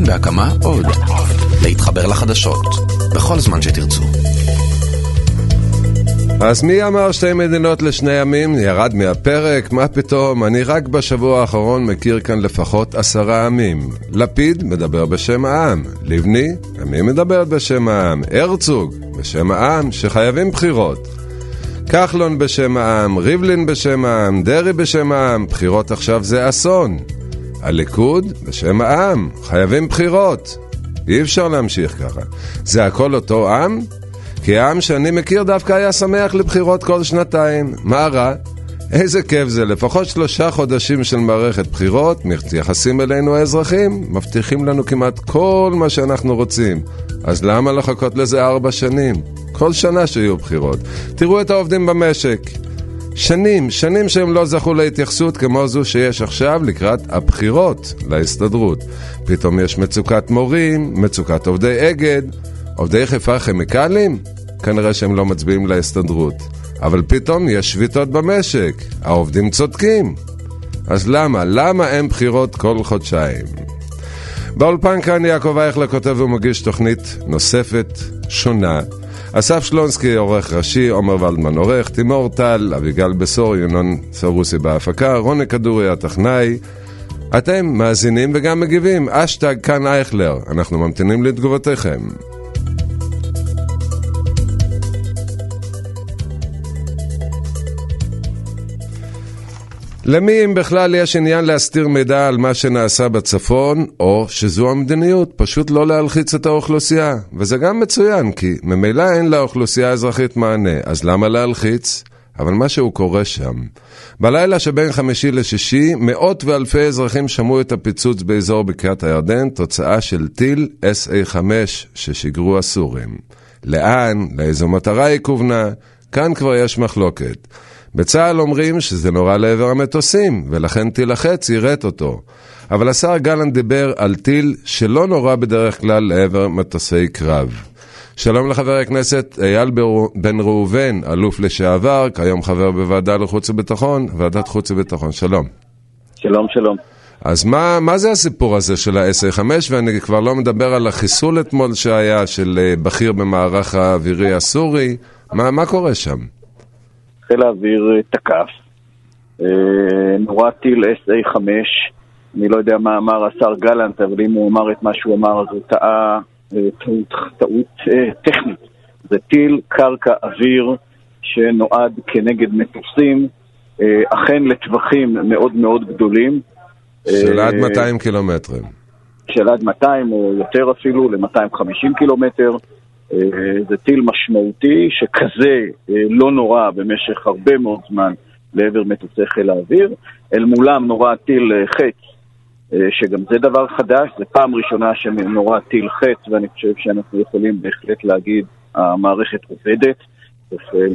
כאן בהקמה עוד. להתחבר לחדשות, בכל זמן שתרצו. אז מי אמר שתי מדינות לשני עמים? ירד מהפרק? מה פתאום? אני רק בשבוע האחרון מכיר כאן לפחות עשרה עמים. לפיד מדבר בשם העם. לבני, מי מדברת בשם העם? הרצוג, בשם העם, שחייבים בחירות. כחלון בשם העם, ריבלין בשם העם, דרעי בשם העם, בחירות עכשיו זה אסון. הליכוד בשם העם, חייבים בחירות. אי אפשר להמשיך ככה. זה הכל אותו עם? כי העם שאני מכיר דווקא היה שמח לבחירות כל שנתיים. מה רע? איזה כיף זה, לפחות שלושה חודשים של מערכת בחירות, מתייחסים אלינו האזרחים, מבטיחים לנו כמעט כל מה שאנחנו רוצים. אז למה לחכות לזה ארבע שנים? כל שנה שיהיו בחירות. תראו את העובדים במשק. שנים, שנים שהם לא זכו להתייחסות כמו זו שיש עכשיו לקראת הבחירות להסתדרות. פתאום יש מצוקת מורים, מצוקת עובדי אגד, עובדי חיפה כימיקלים? כנראה שהם לא מצביעים להסתדרות. אבל פתאום יש שביתות במשק, העובדים צודקים. אז למה? למה אין בחירות כל חודשיים? באולפן כאן יעקב אייכלר כותב ומגיש תוכנית נוספת, שונה. אסף שלונסקי עורך ראשי, עומר ולדמן עורך, תימור טל, אביגל בשור, ינון סרוסי בהפקה, רוני כדורי הטכנאי. אתם מאזינים וגם מגיבים, אשטג כאן אייכלר, אנחנו ממתינים לתגובותיכם. למי אם בכלל יש עניין להסתיר מידע על מה שנעשה בצפון, או שזו המדיניות, פשוט לא להלחיץ את האוכלוסייה. וזה גם מצוין, כי ממילא אין לאוכלוסייה האזרחית מענה, אז למה להלחיץ? אבל משהו קורה שם. בלילה שבין חמישי לשישי, מאות ואלפי אזרחים שמעו את הפיצוץ באזור בקעת הירדן, תוצאה של טיל SA-5 ששיגרו הסורים. לאן, לאיזו מטרה היא כוונה, כאן כבר יש מחלוקת. בצה"ל אומרים שזה נורא לעבר המטוסים, ולכן טיל החץ יירט אותו. אבל השר גלנט דיבר על טיל שלא נורא בדרך כלל לעבר מטוסי קרב. שלום לחבר הכנסת אייל בן ראובן, אלוף לשעבר, כיום חבר בוועדה לחוץ וביטחון, ועדת חוץ וביטחון. שלום. שלום, שלום. אז מה, מה זה הסיפור הזה של ה-SA5, ואני כבר לא מדבר על החיסול אתמול שהיה של אה, בכיר במערך האווירי הסורי, מה, מה קורה שם? חיל האוויר אה, תקף, אה, נורה טיל SA-5, אני לא יודע מה אמר השר גלנט, אבל אם הוא אמר את מה שהוא אמר אז הוא טעה אה, טעות, טעות טכנית. זה טיל קרקע אוויר שנועד כנגד מטוסים, אכן לטווחים מאוד מאוד גדולים. של עד 200 קילומטרים. של עד 200 או יותר אפילו, ל-250 קילומטר. אה, זה טיל משמעותי שכזה אה, לא נורא במשך הרבה מאוד זמן לעבר מטוסי חיל האוויר. אל מולם נורא טיל אה, חץ, שגם זה דבר חדש, זו פעם ראשונה שנורא טיל חץ, ואני חושב שאנחנו יכולים בהחלט להגיד, המערכת עובדת.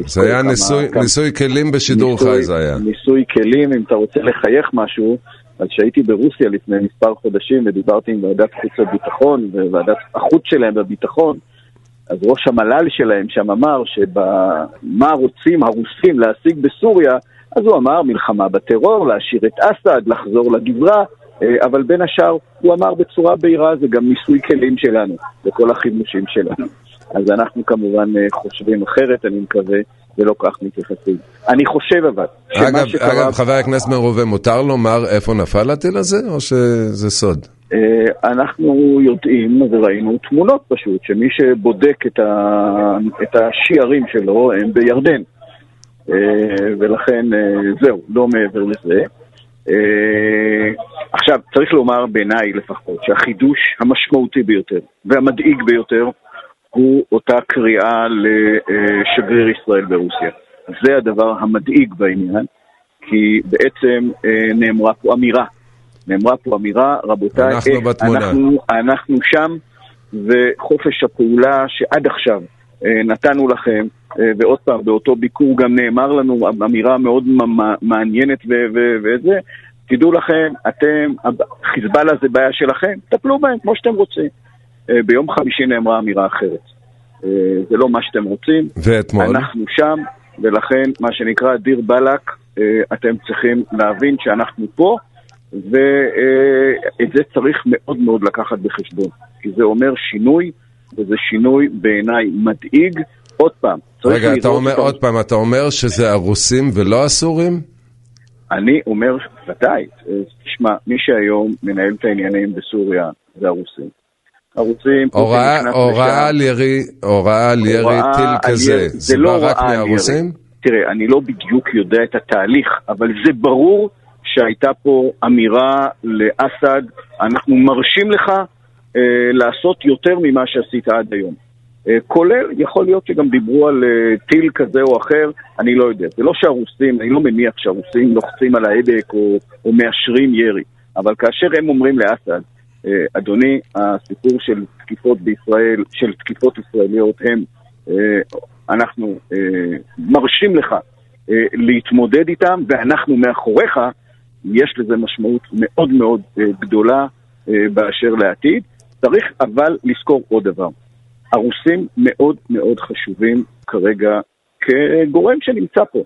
זה היה ניסוי, כמה... ניסוי כלים בשידור ניסוי, חי, זה היה. ניסוי כלים, אם אתה רוצה לחייך משהו, אז כשהייתי ברוסיה לפני מספר חודשים ודיברתי עם ועדת חוץ וביטחון וועדת החוץ שלהם בביטחון, אז ראש המל"ל שלהם שם אמר שמה רוצים הרוסים להשיג בסוריה, אז הוא אמר מלחמה בטרור, להשאיר את אסד, לחזור לגברה, אה, אבל בין השאר הוא אמר בצורה בהירה, זה גם ניסוי כלים שלנו, וכל החימושים שלנו. אז אנחנו כמובן אה, חושבים אחרת, אני מקווה, ולא כך מתייחסים. אני חושב אבל, אגב, שקרה... אגב, חבר הכנסת מרובה, מותר לומר איפה נפל הטיל הזה, או שזה סוד? אה, אנחנו יודעים וראינו תמונות פשוט, שמי שבודק את, ה, את השיערים שלו הם בירדן. אה, ולכן אה, זהו, לא מעבר לזה. עכשיו, צריך לומר בעיניי לפחות, שהחידוש המשמעותי ביותר והמדאיג ביותר הוא אותה קריאה לשגריר ישראל ברוסיה. זה הדבר המדאיג בעניין, כי בעצם נאמרה פה אמירה נאמרה פה אמירה, רבותיי, אנחנו, אנחנו, אנחנו שם, וחופש הפעולה שעד עכשיו אה, נתנו לכם, אה, ועוד פעם, באותו ביקור גם נאמר לנו אמירה מאוד מעניינת וזה, תדעו לכם, אתם, חיזבאללה זה בעיה שלכם, טפלו בהם כמו שאתם רוצים. אה, ביום חמישי נאמרה אמירה אחרת. זה לא מה שאתם רוצים. ואתמול? אנחנו שם, ולכן, מה שנקרא דיר באלק, אתם צריכים להבין שאנחנו פה. ואת זה צריך מאוד מאוד לקחת בחשבון, כי זה אומר שינוי, וזה שינוי בעיניי מדאיג. עוד פעם, רגע, אתה אומר, עוד פעם, אתה אומר שזה הרוסים ולא הסורים? אני אומר, ודאי, תשמע, מי שהיום מנהל את העניינים בסוריה זה הרוסים. הרוסים... הוראה על ירי, הוראה על ירי טיל כזה, זה לא בא רק מהרוסים? תראה, אני לא בדיוק יודע את התהליך, אבל זה ברור שהייתה פה אמירה לאסד, אנחנו מרשים לך אה, לעשות יותר ממה שעשית עד היום. אה, כולל, יכול להיות שגם דיברו על אה, טיל כזה או אחר, אני לא יודע. זה לא שהרוסים, אני לא מניח שהרוסים לוחצים על ההדק או, או מאשרים ירי, אבל כאשר הם אומרים לאסד, אה, אדוני, הסיפור של תקיפות בישראל, של תקיפות ישראליות הם, אה, אנחנו אה, מרשים לך אה, להתמודד איתם ואנחנו מאחוריך, יש לזה משמעות מאוד מאוד אה, גדולה אה, באשר לעתיד. צריך אבל לזכור עוד דבר. הרוסים מאוד מאוד חשובים כרגע כגורם שנמצא פה.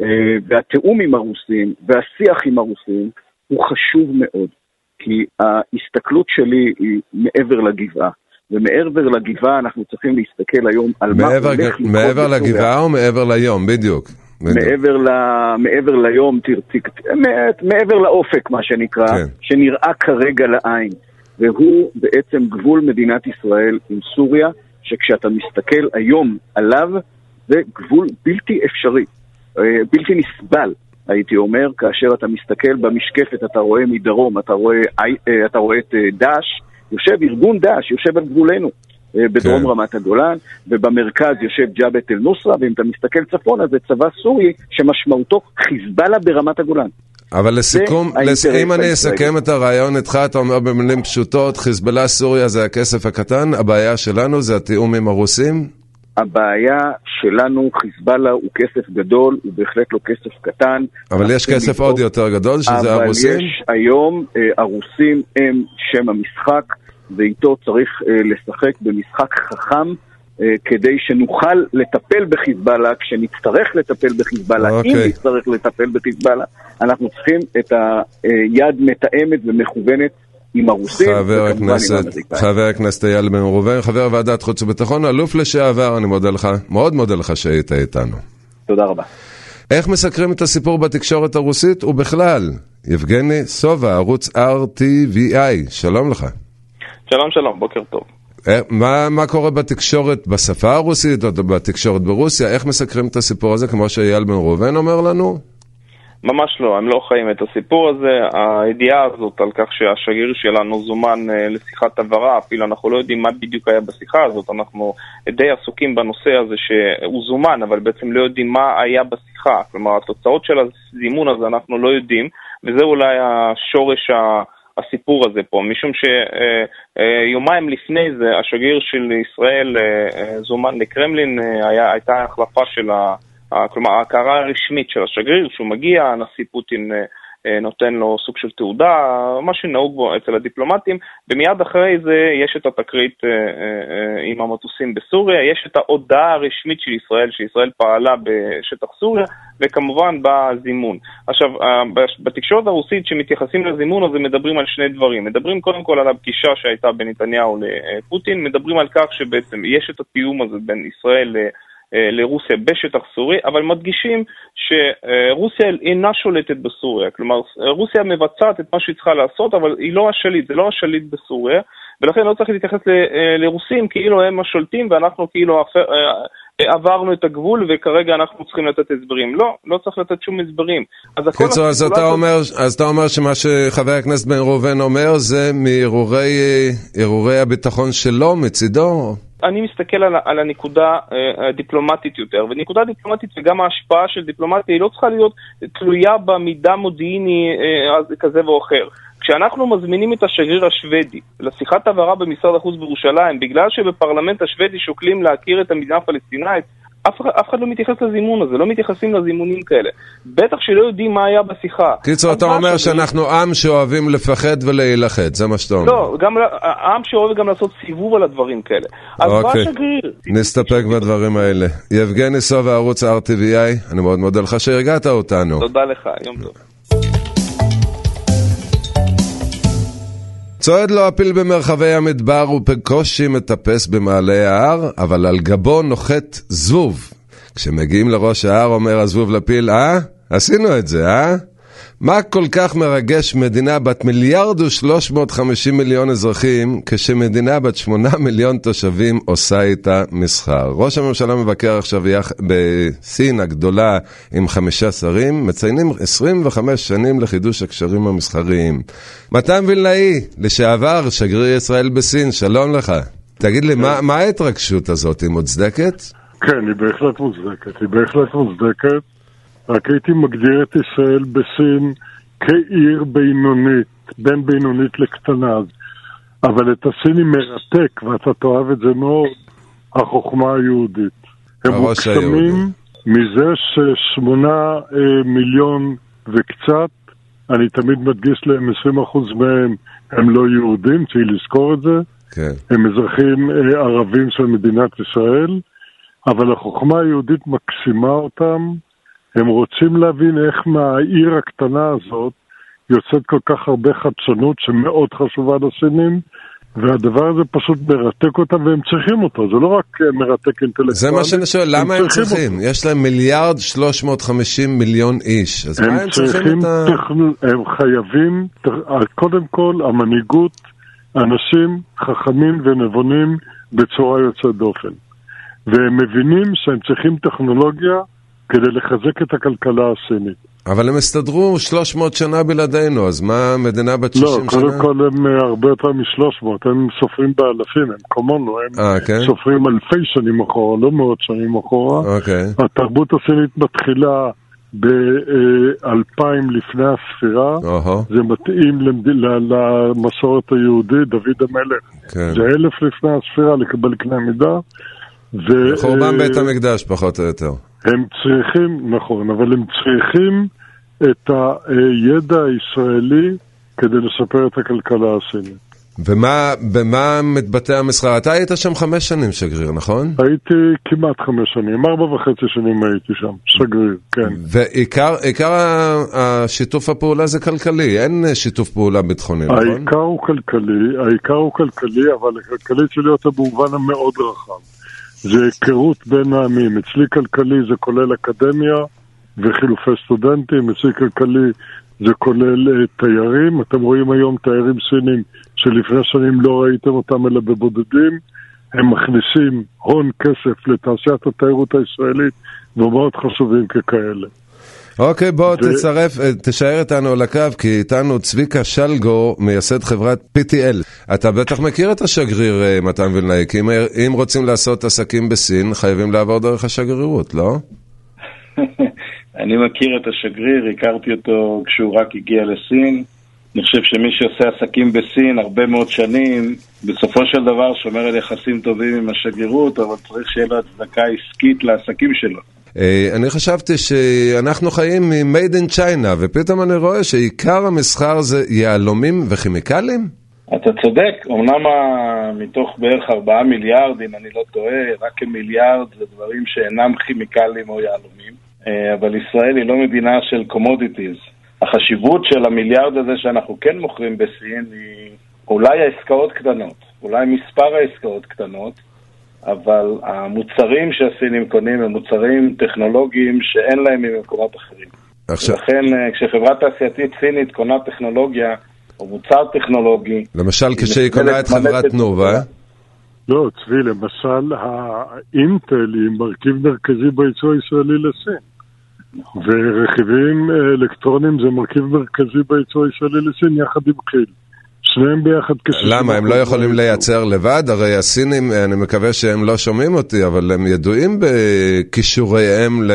אה, והתיאום עם הרוסים והשיח עם הרוסים הוא חשוב מאוד, כי ההסתכלות שלי היא מעבר לגבעה. ומעבר לגבעה אנחנו צריכים להסתכל היום על מה הולך לקרות. מעבר לגבעה או מעבר ליום, בדיוק. מעבר, ל, מעבר ליום, תרצי, מעבר לאופק, מה שנקרא, כן. שנראה כרגע לעין. והוא בעצם גבול מדינת ישראל עם סוריה, שכשאתה מסתכל היום עליו, זה גבול בלתי אפשרי, אה, בלתי נסבל, הייתי אומר, כאשר אתה מסתכל במשקפת, אתה רואה מדרום, אתה רואה, אה, אתה רואה את אה, דאעש, יושב ארגון דאעש, יושב על גבולנו. בדרום כן. רמת הגולן, ובמרכז יושב ג'אבת אל-נוסרה, ואם אתה מסתכל צפונה זה צבא סורי שמשמעותו חיזבאללה ברמת הגולן. אבל לסיכום, לס... אם אני אסכם את הרעיון איתך, אתה אומר במילים פשוטות, חיזבאללה סוריה זה הכסף הקטן, הבעיה שלנו זה התיאום עם הרוסים? הבעיה שלנו, חיזבאללה הוא כסף גדול, הוא בהחלט לא כסף קטן. אבל יש כסף עוד יותר גדול, שזה הרוסים? אבל יש היום, אה, הרוסים הם שם המשחק, ואיתו צריך אה, לשחק במשחק חכם. אה, כדי שנוכל לטפל בחיזבאללה, כשנצטרך לטפל בחיזבאללה, okay. אם אוקיי. נצטרך לטפל בחיזבאללה, אנחנו צריכים את היד מתאמת ומכוונת עם הרוסים, חבר הכנסת, חבר הכנסת אייל בן ראובן, חבר ועדת חוץ וביטחון, אלוף לשעבר, אני מודה לך, מאוד מודה לך שהיית איתנו. תודה רבה. איך מסקרים את הסיפור בתקשורת הרוסית ובכלל? יבגני סובה, ערוץ RTVI, שלום לך. שלום שלום, בוקר טוב. אה, מה, מה קורה בתקשורת בשפה הרוסית או בתקשורת ברוסיה? איך מסקרים את הסיפור הזה, כמו שאייל בן ראובן אומר לנו? ממש לא, הם לא חיים את הסיפור הזה. הידיעה הזאת על כך שהשגריר שלנו זומן אה, לשיחת הבהרה, אפילו אנחנו לא יודעים מה בדיוק היה בשיחה הזאת, אנחנו די עסוקים בנושא הזה שהוא זומן, אבל בעצם לא יודעים מה היה בשיחה. כלומר, התוצאות של הזימון הזה אנחנו לא יודעים, וזה אולי השורש ה... הסיפור הזה פה, משום שיומיים לפני זה השגריר של ישראל אה, אה, זומן לקרמלין, אה, היה, הייתה החלפה של ה... כלומר ההכרה הרשמית של השגריר, שהוא מגיע, הנשיא פוטין אה, נותן לו סוג של תעודה, מה שנהוג בו אצל הדיפלומטים, ומיד אחרי זה יש את התקרית אה, אה, עם המטוסים בסוריה, יש את ההודעה הרשמית של ישראל, שישראל פעלה בשטח סוריה, וכמובן בזימון. עכשיו, בתקשורת הרוסית שמתייחסים לזימון הזה מדברים על שני דברים. מדברים קודם כל על הפגישה שהייתה בין נתניהו לפוטין, מדברים על כך שבעצם יש את התיאום הזה בין ישראל אה, לרוסיה בשטח סורי, אבל מדגישים שרוסיה אינה שולטת בסוריה. כלומר, רוסיה מבצעת את מה שהיא צריכה לעשות, אבל היא לא השליט, זה לא השליט בסוריה, ולכן לא צריך להתייחס אה, לרוסים כאילו הם השולטים ואנחנו כאילו אה, עברנו את הגבול וכרגע אנחנו צריכים לתת הסברים. לא, לא צריך לתת שום הסברים. אז קיצור, אז אתה, אומר, אז אתה אומר שמה שחבר הכנסת בן ראובן אומר זה מהרהורי הביטחון שלו, מצידו? אני מסתכל על, על הנקודה אה, הדיפלומטית יותר, ונקודה דיפלומטית וגם ההשפעה של דיפלומטיה היא לא צריכה להיות תלויה במידע מודיעיני אה, כזה או אחר. כשאנחנו מזמינים את השגריר השוודי לשיחת הבהרה במשרד החוץ בירושלים, בגלל שבפרלמנט השוודי שוקלים להכיר את המדינה הפלסטינאית, אף, אף אחד לא מתייחס לזימון הזה, לא מתייחסים לזימונים כאלה. בטח שלא יודעים מה היה בשיחה. קיצור, אתה אומר שזה... שאנחנו עם שאוהבים לפחד ולהילחד, זה מה שאתה אומר. לא, גם עם שאוהב גם לעשות סיבוב על הדברים כאלה. אז אוקיי. מה השגריר? נסתפק בדברים האלה. יבגני סובה, ערוץ RTVI, אני מאוד מודה לך שהרגעת אותנו. תודה לך, יום טוב. צועד לו הפיל במרחבי המדבר ובקושי מטפס במעלה ההר, אבל על גבו נוחת זבוב. כשמגיעים לראש ההר אומר הזבוב לפיל, אה? עשינו את זה, אה? מה כל כך מרגש מדינה בת מיליארד ושלוש מאות חמישים מיליון אזרחים, כשמדינה בת שמונה מיליון תושבים עושה איתה מסחר? ראש הממשלה מבקר עכשיו יח... בסין הגדולה עם חמישה שרים, מציינים 25 שנים לחידוש הקשרים המסחריים. מתן וילנאי, לשעבר שגריר ישראל בסין, שלום לך. תגיד לי, מה, מה ההתרגשות הזאת, היא מוצדקת? כן, היא בהחלט מוצדקת, היא בהחלט מוצדקת. רק הייתי מגדיר את ישראל בסין כעיר בינונית, בין בינונית לקטנה. אבל את הסינים מרתק, ואתה תאהב את זה מאוד, החוכמה היהודית. הם מוקסמים מזה ששמונה אה, מיליון וקצת, אני תמיד מדגיש להם 20% מהם הם לא יהודים, צריך לזכור את זה. כן. הם אזרחים אה, ערבים של מדינת ישראל, אבל החוכמה היהודית מקסימה אותם. הם רוצים להבין איך מהעיר הקטנה הזאת יוצאת כל כך הרבה חדשנות שמאוד חשובה לסינים, והדבר הזה פשוט מרתק אותם והם צריכים אותו, זה לא רק מרתק אינטלקטואלי. זה מה שאני שואל, למה הם צריכים? אותו. יש להם מיליארד 350 מיליון איש, אז מה הם צריכים את ה... טכנו... הם חייבים, קודם כל המנהיגות, אנשים חכמים ונבונים בצורה יוצאת דופן. והם מבינים שהם צריכים טכנולוגיה כדי לחזק את הכלכלה הסינית. אבל הם הסתדרו 300 שנה בלעדינו, אז מה מדינה בת 60 לא, שנה? לא, קודם כל הם אה, הרבה יותר מ-300, הם סופרים באלפים, הם כמונו, הם 아, כן? סופרים אלפי שנים אחורה, לא מאות שנים אחורה. אוקיי. התרבות הסינית מתחילה ב-2000 לפני הספירה, uh-huh. זה מתאים למד... למסורת היהודית, דוד המלך. כן. זה אלף לפני הספירה לקבל קנה מידה. ו... חורבן בית המקדש, פחות או יותר. הם צריכים, נכון, אבל הם צריכים את הידע הישראלי כדי לשפר את הכלכלה הסינית. ומה במה מתבטא המסחר? אתה היית שם חמש שנים שגריר, נכון? הייתי כמעט חמש שנים, ארבע וחצי שנים הייתי שם, שגריר, כן. ועיקר השיתוף הפעולה זה כלכלי, אין שיתוף פעולה ביטחוני, נכון? העיקר הוא כלכלי, העיקר הוא כלכלי, אבל הכלכלי שלי אותה במובן המאוד רחב. זה היכרות בין העמים. אצלי כלכלי זה כולל אקדמיה וחילופי סטודנטים, אצלי כלכלי זה כולל uh, תיירים. אתם רואים היום תיירים סינים שלפני שנים לא ראיתם אותם אלא בבודדים. הם מכניסים הון כסף לתעשיית התיירות הישראלית ומאוד חשובים ככאלה. אוקיי, בוא ו... תצרף, אה, תשאר איתנו על הקו, כי איתנו צביקה שלגו, מייסד חברת PTL. אתה בטח מכיר את השגריר אה, מתן וילנאי, כי אם, אם רוצים לעשות עסקים בסין, חייבים לעבור דרך השגרירות, לא? אני מכיר את השגריר, הכרתי אותו כשהוא רק הגיע לסין. אני חושב שמי שעושה עסקים בסין הרבה מאוד שנים, בסופו של דבר שומר על יחסים טובים עם השגרירות, אבל צריך שיהיה לו הצדקה עסקית לעסקים שלו. אה, אני חשבתי שאנחנו חיים מ-made in China, ופתאום אני רואה שעיקר המסחר זה יהלומים וכימיקלים? אתה צודק, אמנם מתוך בערך 4 מיליארד, אם אני לא טועה, רק כמיליארד זה דברים שאינם כימיקלים או יהלומים, אה, אבל ישראל היא לא מדינה של commodities. החשיבות של המיליארד הזה שאנחנו כן מוכרים בסין היא אולי העסקאות קטנות, אולי מספר העסקאות קטנות, אבל המוצרים שהסינים קונים הם מוצרים טכנולוגיים שאין להם ממקומות אחרים. עכשיו... לכן אה, כשחברה תעשייתית סינית קונה טכנולוגיה או מוצר טכנולוגי... למשל כשהיא קונה את חברת תנובה? לא, צבי, למשל האינטל היא מרכיב מרכזי בייצוא הישראלי לסין. נכון. ורכיבים אה, אלקטרונים זה מרכיב מרכזי בייצוא הישראלי לסין יחד עם חיל. שניהם ביחד כ למה? הם לא יכולים לייצר לבד? הרי הסינים, אני מקווה שהם לא שומעים אותי, אבל הם ידועים בכישוריהם ל...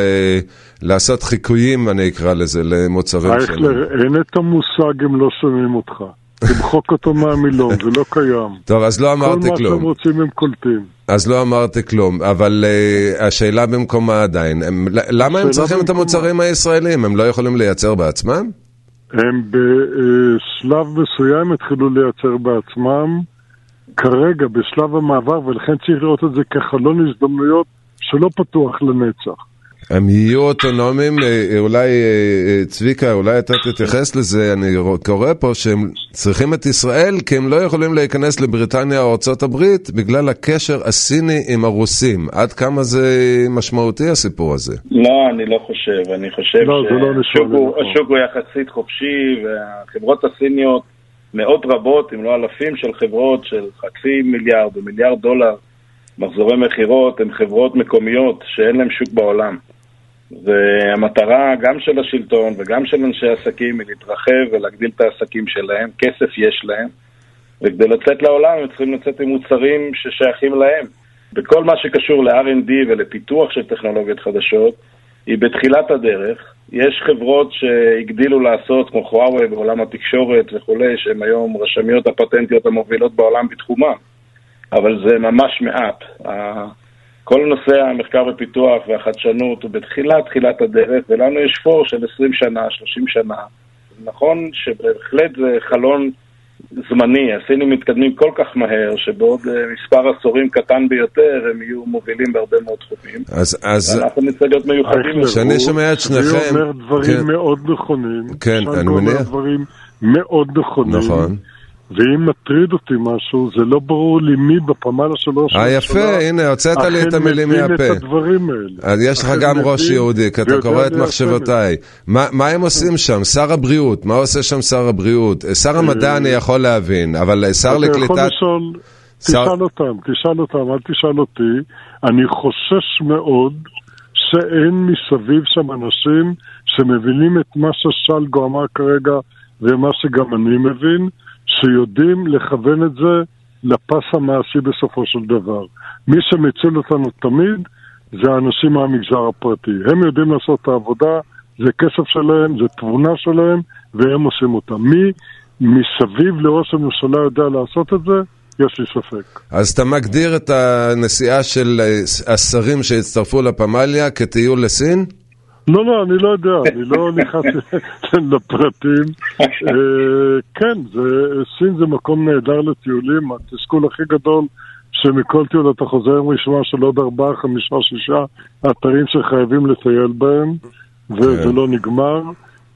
לעשות חיקויים, אני אקרא לזה, למוצרים שלהם. אייכלר, אין את המושג הם לא שומעים אותך. תמחוק אותו מהמילון, זה לא קיים. טוב, אז לא אמרתי כלום. כל מה שהם רוצים הם קולטים. אז לא אמרתי כלום, אבל uh, השאלה במקומה עדיין, הם, למה הם צריכים במקומה. את המוצרים הישראלים? הם לא יכולים לייצר בעצמם? הם בשלב מסוים התחילו לייצר בעצמם, כרגע בשלב המעבר, ולכן צריך לראות את זה כחלון הזדמנויות שלא פתוח לנצח. הם יהיו אוטונומיים, אה, אולי, אה, צביקה, אולי אתה תתייחס לזה, אני קורא פה שהם צריכים את ישראל כי הם לא יכולים להיכנס לבריטניה או ארה"ב בגלל הקשר הסיני עם הרוסים. עד כמה זה משמעותי הסיפור הזה? לא, אני לא חושב. אני חושב לא, לא נשמע לי נכון. שהשוק הוא יחסית חופשי, והחברות הסיניות, מאות רבות, אם לא אלפים של חברות של חצי מיליארד או מיליארד דולר מחזורי מכירות, הן חברות מקומיות שאין להן שוק בעולם. והמטרה גם של השלטון וגם של אנשי עסקים היא להתרחב ולהגדיל את העסקים שלהם, כסף יש להם, וכדי לצאת לעולם הם צריכים לצאת עם מוצרים ששייכים להם. בכל מה שקשור ל-R&D ולפיתוח של טכנולוגיות חדשות, היא בתחילת הדרך. יש חברות שהגדילו לעשות, כמו חוואוי בעולם התקשורת וכולי, שהן היום רשמיות הפטנטיות המובילות בעולם בתחומן, אבל זה ממש מעט. כל נושא המחקר ופיתוח והחדשנות הוא בתחילת תחילת הדרך, ולנו יש פור של 20 שנה, 30 שנה. נכון שבהחלט זה חלון זמני, הסינים מתקדמים כל כך מהר, שבעוד אה, מספר עשורים קטן ביותר הם יהיו מובילים בהרבה מאוד תחומים. אז, אז... ואנחנו נצטרך להיות מיוחדים. כשאני שומע את שניכם... אני אומר דברים כן. מאוד נכונים. כן, שאני אני אומר מניח. דברים מאוד נכונים. נכון. ואם מטריד אותי משהו, זה לא ברור לי מי בפמ"ל של ראש אה, יפה, הנה, הוצאת לי את המילים אכן מהפה. מבין את הדברים האלה. אז יש לך אכן גם ראש יהודי, כי אתה קורא את מחשבותיי. מה מה הם עושים שם? שר הבריאות, מה עושה שם שר הבריאות? אה, שר המדע אני יכול להבין, אבל אה, שר אתה יכול לקליטת... לשאול, תשאל אותם, תשאל אותם, אל תשאל אותי. אני חושש מאוד שאין מסביב שם אנשים שמבינים את מה ששלגו אמר כרגע ומה שגם אני מבין, שיודעים לכוון את זה לפס המעשי בסופו של דבר. מי שמציל אותנו תמיד זה האנשים מהמגזר הפרטי. הם יודעים לעשות את העבודה, זה כסף שלהם, זה תבונה שלהם, והם עושים אותה. מי מסביב לראש הממשלה יודע לעשות את זה? יש לי ספק. אז אתה מגדיר את הנסיעה של אה, השרים שהצטרפו לפמליה כטיול לסין? לא, לא, אני לא יודע, אני לא נכנס לפרטים. אה, כן, סין זה מקום נהדר לטיולים, התסכול הכי גדול שמכל טיול אתה חוזר עם רשימה של עוד ארבעה, חמישה, שישה אתרים שחייבים לטייל בהם, וזה כן. לא נגמר,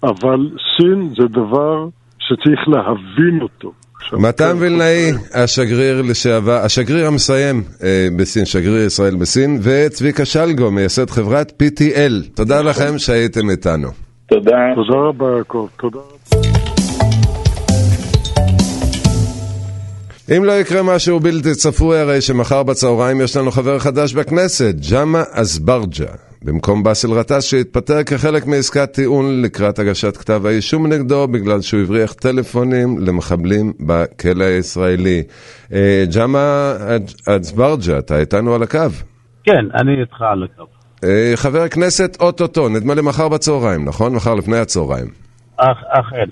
אבל סין זה דבר שצריך להבין אותו. מתן כן, וילנאי, השגריר לשעבר, השגריר המסיים אה, בסין, שגריר ישראל בסין, וצביקה שלגו, מייסד חברת PTL. תודה לכם שהייתם איתנו. תודה. תודה רבה, יעקב. תודה. אם לא יקרה משהו בלתי צפוי, הרי שמחר בצהריים יש לנו חבר חדש בכנסת, ג'מעה אזברג'ה. במקום באסל גטאס שהתפטר כחלק מעסקת טיעון לקראת הגשת כתב האישום נגדו בגלל שהוא הבריח טלפונים למחבלים בכלא הישראלי. ג'מעה אזברג'ה, אתה איתנו על הקו? כן, אני איתך על הקו. אה, חבר הכנסת אוטוטו, נדמה לי מחר בצהריים, נכון? מחר לפני הצהריים. אכן.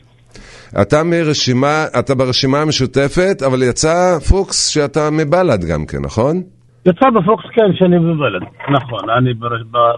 אתה מרשימה, אתה ברשימה המשותפת, אבל יצא פוקס שאתה מבל"ד גם כן, נכון? יצא בפוקס כן שאני בבלד. נכון, אני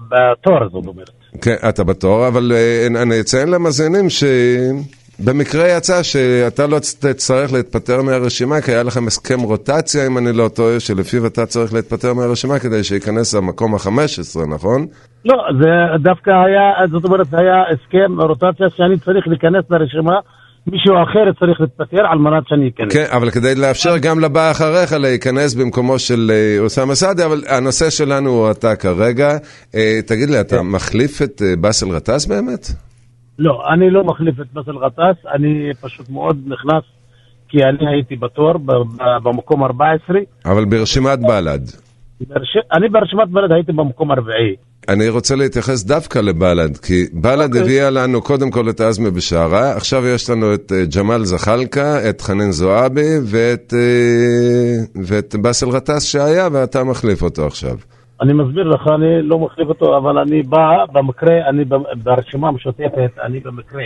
בתואר זאת אומרת. כן, אתה בתור, אבל אה, אני אציין למאזינים שבמקרה יצא שאתה לא תצטרך להתפטר מהרשימה, כי היה לכם הסכם רוטציה, אם אני לא טועה, שלפיו אתה צריך להתפטר מהרשימה כדי שייכנס למקום ה-15, נכון? לא, זה דווקא היה, זאת אומרת, היה הסכם רוטציה שאני צריך להיכנס לרשימה, מישהו אחר צריך להתפטר על מנת שאני אכנס. כן, אבל כדי לאפשר גם לבא אחריך להיכנס במקומו של אה, אוסאמה סעדי, אבל הנושא שלנו הוא אתה כרגע. אה, תגיד לי, אתה מחליף את אה, באסל גטאס באמת? לא, אני לא מחליף את באסל גטאס, אני פשוט מאוד נכנס, כי אני הייתי בתור במקום 14. אבל ברשימת בל"ד. ברש... אני ברשימת בלד הייתי במקום הרביעי. אני רוצה להתייחס דווקא לבל"ד, כי בל"ד אוקיי. הביאה לנו קודם כל את עזמי בשארה, עכשיו יש לנו את אה, ג'מאל זחאלקה, את חנין זועבי ואת, אה, ואת באסל גטאס שהיה, ואתה מחליף אותו עכשיו. אני מסביר לך, אני לא מחליף אותו, אבל אני בא במקרה, אני ברשימה המשותפת, אני במקרה.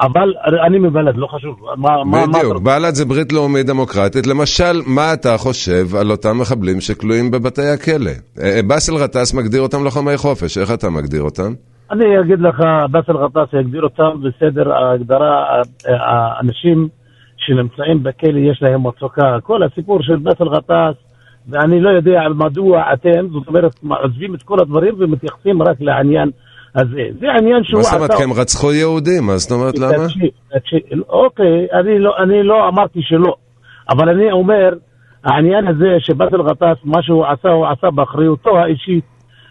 אבל אני מבלד, לא חשוב. מה, מה, מה בדיוק, אתה- בל"ד זה ברית לאומית דמוקרטית. למשל, מה אתה חושב על אותם מחבלים שכלואים בבתי הכלא? אה, באסל גטאס מגדיר אותם לוחמי חופש, איך אתה מגדיר אותם? אני אגיד לך, באסל גטאס יגדיר אותם בסדר ההגדרה, האנשים שנמצאים בכלא יש להם מצוקה. כל הסיפור של באסל גטאס ואני לא יודע מדוע אתם, זאת אומרת, עוזבים את כל הדברים ומתייחסים רק לעניין הזה. זה עניין שהוא מה זאת אומרת? כי הם רצחו יהודים, מה זאת אומרת למה? תקשיב, תקשיב, אוקיי, אני לא, אני לא אמרתי שלא, אבל אני אומר, העניין הזה שבאסל גטאס, מה שהוא עשה, הוא עשה באחריותו האישית.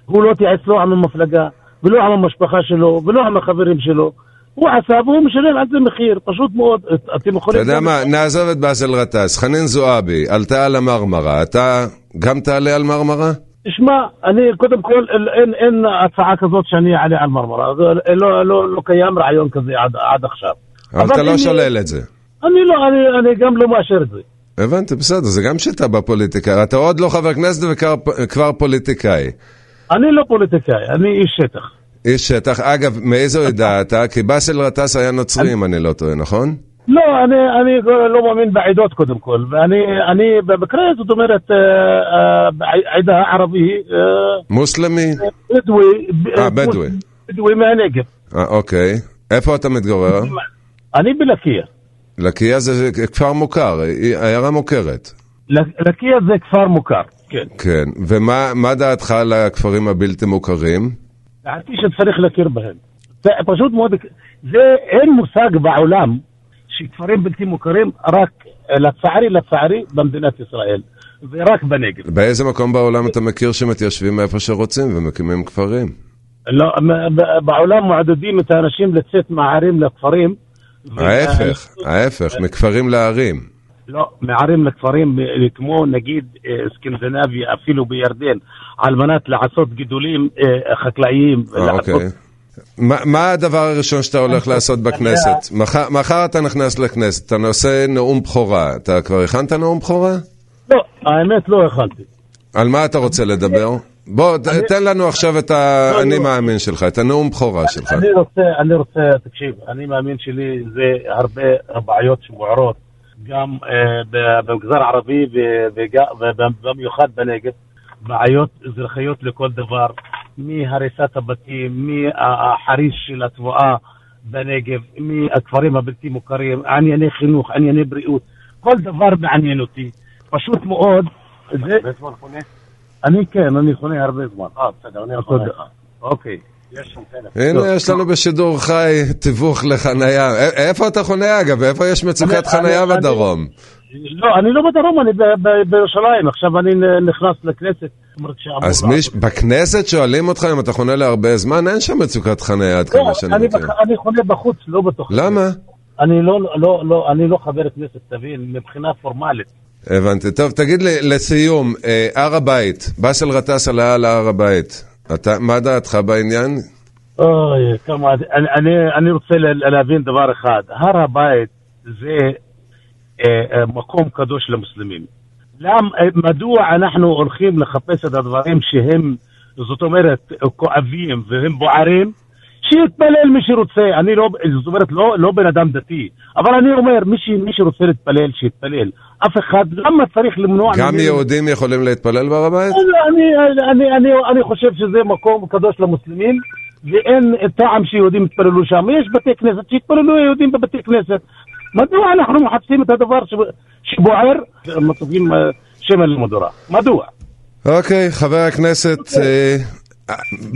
הוא לא התייעץ לא עם המפלגה, ולא עם המשפחה שלו, ולא עם החברים שלו. הוא עשה והוא משלם על זה מחיר, פשוט מאוד. אתם אתה יכולים... יודע מה, נעזוב את באסל גטאס. חנין זועבי עלתה על המרמרה, אתה גם תעלה על מרמרה? תשמע, אני קודם כל, אין, אין הצעה כזאת שאני אעלה על מרמרה. זה לא, לא, לא קיים רעיון כזה עד, עד עכשיו. אבל אתה אם- לא שולל את זה. אני לא, אני, אני גם לא מאשר את זה. הבנתי, בסדר, זה גם שיטה בפוליטיקה. אתה עוד לא חבר כנסת וכבר פוליטיקאי. אני לא פוליטיקאי, אני איש שטח. איש שטח. אגב, מאיזו עדה אתה? כי באסל גטאס היה נוצרי, אם אני לא טועה, נכון? לא, אני, אני לא מאמין בעדות קודם כל, ואני אני במקרה, זאת אומרת, אה, אה, בעדה הערבי, אה, מוסלמי? בדואי, אה, בדואי. בדואי מהנגב. אה, אוקיי. איפה אתה מתגורר? אני בלקיה. לקיה זה כפר מוכר, עיירה מוכרת. לקיה זה כפר מוכר, כן. כן. ומה מה דעתך על הכפרים הבלתי מוכרים? דעתי שצריך להכיר בהם. פשוט מאוד, זה אין מושג בעולם שכפרים בלתי מוכרים רק, אה, לצערי, לצערי, במדינת ישראל, ורק בנגב. באיזה מקום בעולם אתה מכיר שמתיישבים איפה שרוצים ומקימים כפרים? לא, בעולם מעודדים את האנשים לצאת מהערים לכפרים. ההפך, ההפך, מכפרים לערים. לא, מערים לכפרים, כמו נגיד אה, סקנדינביה, אפילו בירדן, על מנת לעשות גידולים אה, חקלאיים. אוקיי. מה מה הדבר הראשון שאתה הולך לעשות בכנסת? מחר- מחר אתה נכנס לכנסת, אתה נושא נאום בכורה. אתה כבר הכנת נאום בכורה? לא, האמת לא הכנתי. על מה אתה רוצה לדבר? בוא, ת- תן לנו עכשיו את האני לא. מאמין שלך, את הנאום בכורה שלך. אני רוצה, אני רוצה, תקשיב, אני מאמין שלי זה הרבה בעיות שבוערות, גם אה, במגזר הערבי ובמיוחד בנגב, בעיות אזרחיות לכל דבר, מהריסת הבתים, מהחריש של התבואה בנגב, מהכפרים הבלתי מוכרים, ענייני חינוך, ענייני בריאות, כל דבר מעניין אותי, פשוט מאוד, זה... אני כן, אני חונה הרבה זמן. אה, בסדר, אני יכול לך. אוקיי. הנה, יש לנו בשידור חי תיווך לחנייה. איפה אתה חונה אגב? איפה יש מצוקת חנייה בדרום? לא, אני לא בדרום, אני בירושלים. עכשיו אני נכנס לכנסת. אז מיש- בכנסת שואלים אותך אם אתה חונה להרבה זמן, אין שם מצוקת חנייה עד לא, כמה שאני אני מכיר. אני חונה בחוץ, לא בתוך... למה? אני לא, לא, לא, אני לא חבר כנסת, תבין, מבחינה פורמלית. הבנתי. טוב, תגיד לי, לסיום, אה, הר הבית, באסל גטאס עלה על הר הבית. אתה- מה דעתך בעניין? אוי, כמה... אני, רוצה להבין דבר אחד. הר הבית זה מקום קדוש למוסלמים. למ, אה, מדוע אנחנו הולכים לחפש את הדברים שהם, זאת אומרת, כואבים והם בוערים? שיתפלל מי שרוצה, אני לא, זאת אומרת, לא, לא בן אדם דתי, אבל אני אומר, מי, ש, מי שרוצה להתפלל, שיתפלל. אף אחד, למה צריך למנוע... גם ממנו- יהודים יכולים להתפלל בהר הבית? אני, אני, אני, אני חושב שזה מקום קדוש למוסלמים, ואין טעם שיהודים יתפללו שם. יש בתי כנסת, שיתפללו יהודים בבתי כנסת. מדוע אנחנו מחפשים את הדבר שבוער, מטובים אה, שמן למדורה? מדוע? אוקיי, חבר הכנסת, אה,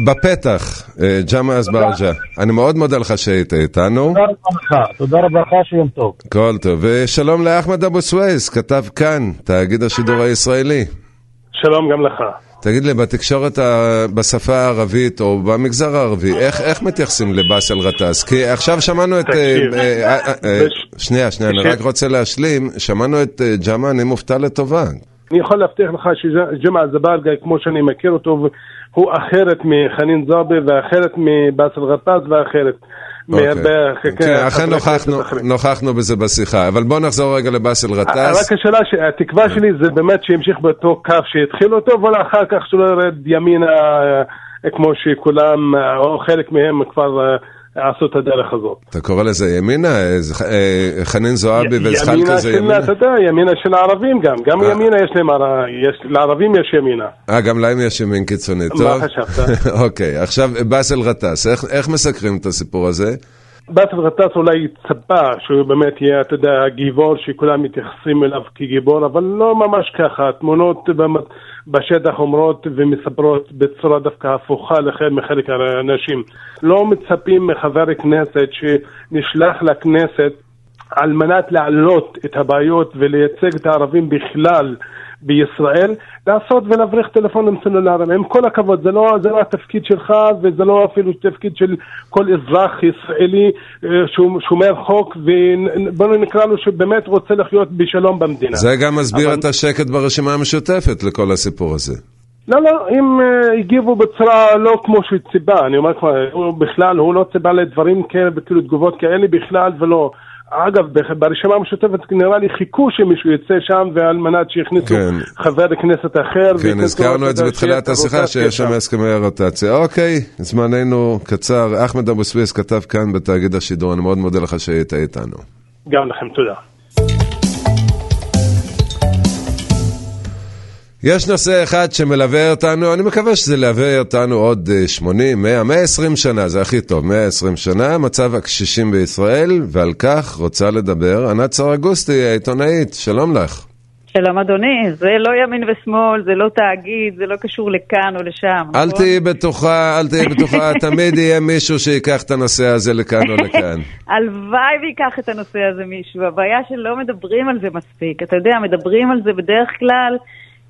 בפתח, אה, ג'מעה אזברג'ה, אני מאוד מודה לך שהיית איתנו. תודה רבה לך, תודה רבה לך, שיום טוב. כל טוב. ושלום לאחמד אבו סווייס, כתב כאן, תאגיד השידור הישראלי. שלום גם לך. תגיד לי, בתקשורת ה- בשפה הערבית או במגזר הערבי, איך, איך מתייחסים לבאסל גטאס? כי עכשיו שמענו את... תקשיב, אה, אה, אה, אה, שנייה, שנייה, אני. רק רוצה להשלים. שמענו את אה, ג'מעה, אני מופתע לטובה. אני יכול להבטיח לך שג'מעה זברגה, כמו שאני מכיר אותו, הוא אחרת מחנין זועבי ואחרת מבאסל גטאס ואחרת. אוקיי. מהרבה כן, חברי אכן נוכחנו- בזה בשיחה, אבל בוא נחזור רגע לבאסל רק גטאס. השאלה, התקווה שלי זה באמת שימשיך באותו קו שהתחיל אותו, ואחר כך שלא ירד ימינה אה, כמו שכולם, אה, או חלק מהם כבר אה, עשו את הדרך הזאת. אתה קורא לזה ימינה? אה, חנין זועבי וזחאלקה ימינה זה של, ימינה? אתה יודע, ימינה של הערבים גם, גם אה. ימינה יש להם, לערבים יש ימינה. אה, גם להם יש ימין קיצוני, מה טוב? חשבת? אוקיי, עכשיו באסל גטאס, איך מסקרים את הסיפור הזה? באסל גטאס אולי צפה שהוא באמת יהיה, אתה יודע, הגיבור שכולם מתייחסים אליו כגיבור, אבל לא ממש ככה. התמונות בשטח אומרות ומספרות בצורה דווקא הפוכה מחלק מהאנשים. לא מצפים מחבר כנסת שנשלח לכנסת על מנת להעלות את הבעיות ולייצג את הערבים בכלל בישראל, לעשות ולהבריח טלפונים סלולריים. עם כל הכבוד, זה לא, זה לא התפקיד שלך וזה לא אפילו תפקיד של כל אזרח ישראלי אה, שומר חוק, ובואו נקרא לו שבאמת רוצה לחיות בשלום במדינה. זה גם מסביר אבל... את השקט ברשימה המשותפת לכל הסיפור הזה. לא, לא, אם uh, הגיבו בצורה לא כמו שהוא ציפה, אני אומר הוא בכלל, הוא לא ציפה לדברים כאלה, כאילו תגובות כאלה בכלל ולא. אגב, ברשימה המשותפת נראה לי חיכו שמישהו יצא שם ועל מנת שיכניסו כן. חבר כנסת אחר. כן, הזכרנו את זה בתחילת השיחה שיש שם הסכמי רוטציה. אוקיי, זמננו קצר. אחמד אבו סוויס כתב כאן בתאגיד השידור, אני מאוד מודה לך שהיית איתנו. גם לכם, תודה. יש נושא אחד שמלווה אותנו, אני מקווה שזה ילווה אותנו עוד 80, 100, 120 שנה, זה הכי טוב, 120 שנה, מצב הקשישים בישראל, ועל כך רוצה לדבר ענת סרגוסטי, העיתונאית, שלום לך. שלום אדוני, זה לא ימין ושמאל, זה לא תאגיד, זה לא קשור לכאן או לשם. אל נכון? תהיי בטוחה, אל תהיי בטוחה, תמיד יהיה מישהו שיקח את הנושא הזה לכאן או לכאן. הלוואי ויקח את הנושא הזה מישהו, הבעיה שלא מדברים על זה מספיק. אתה יודע, מדברים על זה בדרך כלל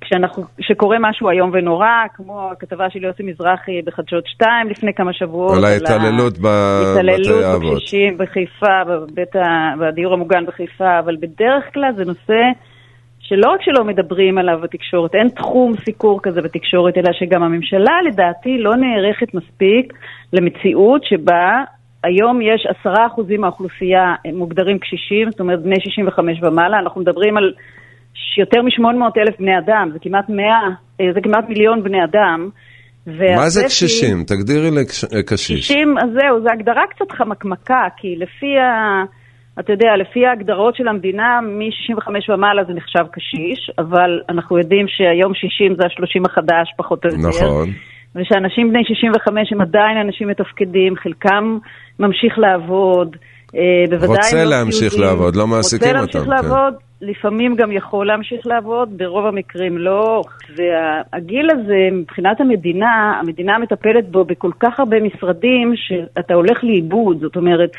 כשאנחנו, כשקורה משהו איום ונורא, כמו הכתבה של יוסי מזרחי בחדשות 2 לפני כמה שבועות. על ההתעללות בבתי האבות. התעללות בקשישים בחיפה, בבית ה... בדיור המוגן בחיפה, אבל בדרך כלל זה נושא שלא רק שלא מדברים עליו בתקשורת, אין תחום סיקור כזה בתקשורת, אלא שגם הממשלה לדעתי לא נערכת מספיק למציאות שבה היום יש עשרה אחוזים מהאוכלוסייה מוגדרים קשישים, זאת אומרת בני 65 ומעלה, אנחנו מדברים על יותר מ-800 אלף בני אדם, זה כמעט 100, אה, זה כמעט מיליון בני אדם. מה זה קשישים? תגדירי לקשיש. קשישים, אז זהו, זו הגדרה קצת חמקמקה, כי לפי ה... אתה יודע, לפי ההגדרות של המדינה, מ-65 ומעלה זה נחשב קשיש, אבל אנחנו יודעים שהיום 60 זה ה-30 החדש, פחות או יותר. נכון. ושאנשים בני 65 הם עדיין אנשים מתפקדים, חלקם ממשיך לעבוד. אה, בוודאי רוצה לא להמשיך לעבוד, לא מעסיקים אותם. רוצה להמשיך כן. לעבוד, לפעמים גם יכול להמשיך לעבוד, ברוב המקרים לא. והגיל הזה, מבחינת המדינה, המדינה מטפלת בו בכל כך הרבה משרדים, שאתה הולך לאיבוד. זאת אומרת,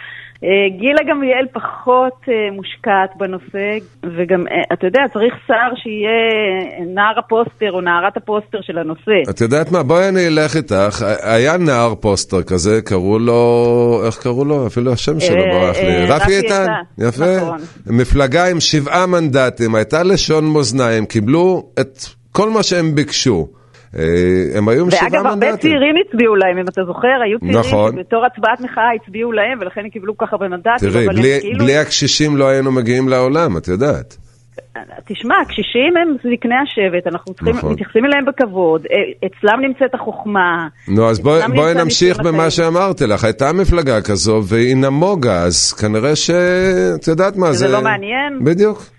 גילה גמליאל פחות אה, מושקעת בנושא, וגם, אה, אתה יודע, צריך שר שיהיה נער הפוסטר או נערת הפוסטר של הנושא. את יודעת מה, בואי אני אלך איתך. היה נער פוסטר כזה, קראו לו, איך קראו לו? אפילו השם שלו ברח לי. רפי איתן. יפה. נכון. מפלגה עם שבעה מנדטים, הייתה לשון מאזניים, קיבלו את כל מה שהם ביקשו. אה, הם היו עם שבעה מנדטים. ואגב, הרבה צעירים הצביעו להם, אם אתה זוכר, היו צעירים נכון. שבתור הצבעת מחאה הצביעו להם, ולכן הם קיבלו כל כך הרבה מנדטים. תראי, בלי, כאילו... בלי הקשישים לא היינו מגיעים לעולם, את יודעת. תשמע, הקשישים הם זקני השבט, אנחנו צריכים, נכון. מתייחסים אליהם בכבוד, אה, אצלם נמצאת החוכמה. נו, אז בואי בוא נמשיך במה שאמרתי לך. הייתה מפלגה כזו והיא נמוגה, אז כנראה ש... את יודעת מה זה... זה לא מעניין? בדיוק.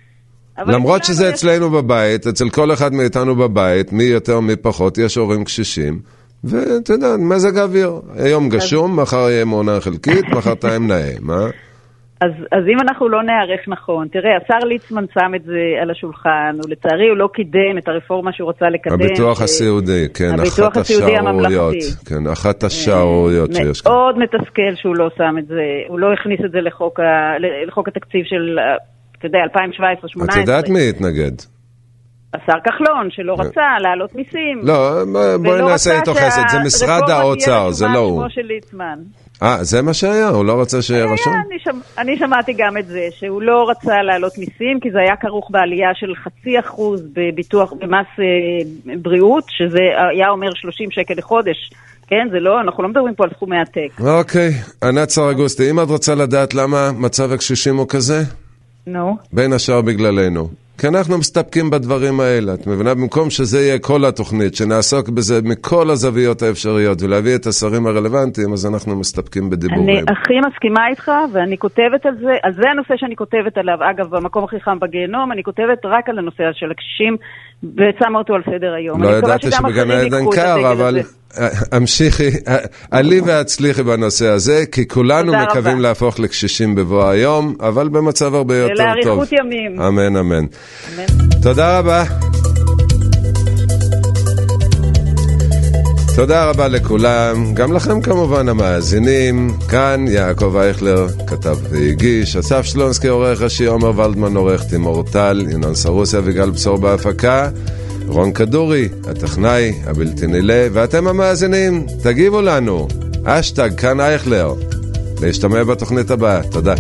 למרות שזה אצלנו בבית, אצל כל אחד מאיתנו בבית, מי יותר מי פחות, יש הורים קשישים, ואתה יודע, מזג האוויר, היום גשום, מחר יהיה מעונה חלקית, מחרתיים נאה, מה? אז, אז אם אנחנו לא נערך נכון, תראה, השר ליצמן שם את זה על השולחן, ולצערי הוא לא קידם את הרפורמה שהוא רצה לקדם. הביטוח ש... הסיעודי, כן, אחת השערוריות. כן, אחת אה, השערוריות שיש כאן. מאוד מתסכל שהוא לא שם את זה, הוא לא הכניס את זה לחוק, ה, לחוק התקציב של אתה יודע, 2017-2018. את יודעת מי התנגד? השר כחלון, שלא רצה להעלות מיסים. לא, בואי נעשה איתו חסד, זה משרד האוצר, זה לא הוא. אה, זה מה שהיה? הוא לא רצה שיהיה רשום? אני שמעתי גם את זה, שהוא לא רצה להעלות מיסים, כי זה היה כרוך בעלייה של חצי אחוז בביטוח, במס אה, בריאות, שזה היה אומר 30 שקל לחודש. כן, זה לא, אנחנו לא מדברים פה על סכומי עתק. אוקיי, ענת סרגוסטי, אם את רוצה לדעת למה מצב הקשישים הוא כזה? נו. בין השאר בגללנו. כי אנחנו מסתפקים בדברים האלה, את מבינה? במקום שזה יהיה כל התוכנית, שנעסוק בזה מכל הזוויות האפשריות ולהביא את השרים הרלוונטיים, אז אנחנו מסתפקים בדיבורים. אני הכי מסכימה איתך, ואני כותבת על זה, אז זה הנושא שאני כותבת עליו. אגב, במקום הכי חם בגיהנום, אני כותבת רק על הנושא של הקשישים, ושמה אותו על סדר היום. לא ידעתי שבגן העדן קר, אבל המשיכי, עלי והצליחי בנושא הזה, כי כולנו מקווים רבה. להפוך לקשישים בבוא היום, אבל במצב הרבה יותר טוב. ולאריכות ימים. אמן, אמן. אמן. תודה רבה. תודה רבה לכולם, גם לכם כמובן המאזינים. כאן יעקב אייכלר כתב והגיש, אסף שלונסקי עורך ראשי, עומר ולדמן עורך, תימור טל, ינון סרוסי, אביגל בשור בהפקה, רון כדורי, הטכנאי הבלתי נלאה, ואתם המאזינים, תגיבו לנו, אשטג כאן אייכלר. להשתמע בתוכנית הבאה, תודה.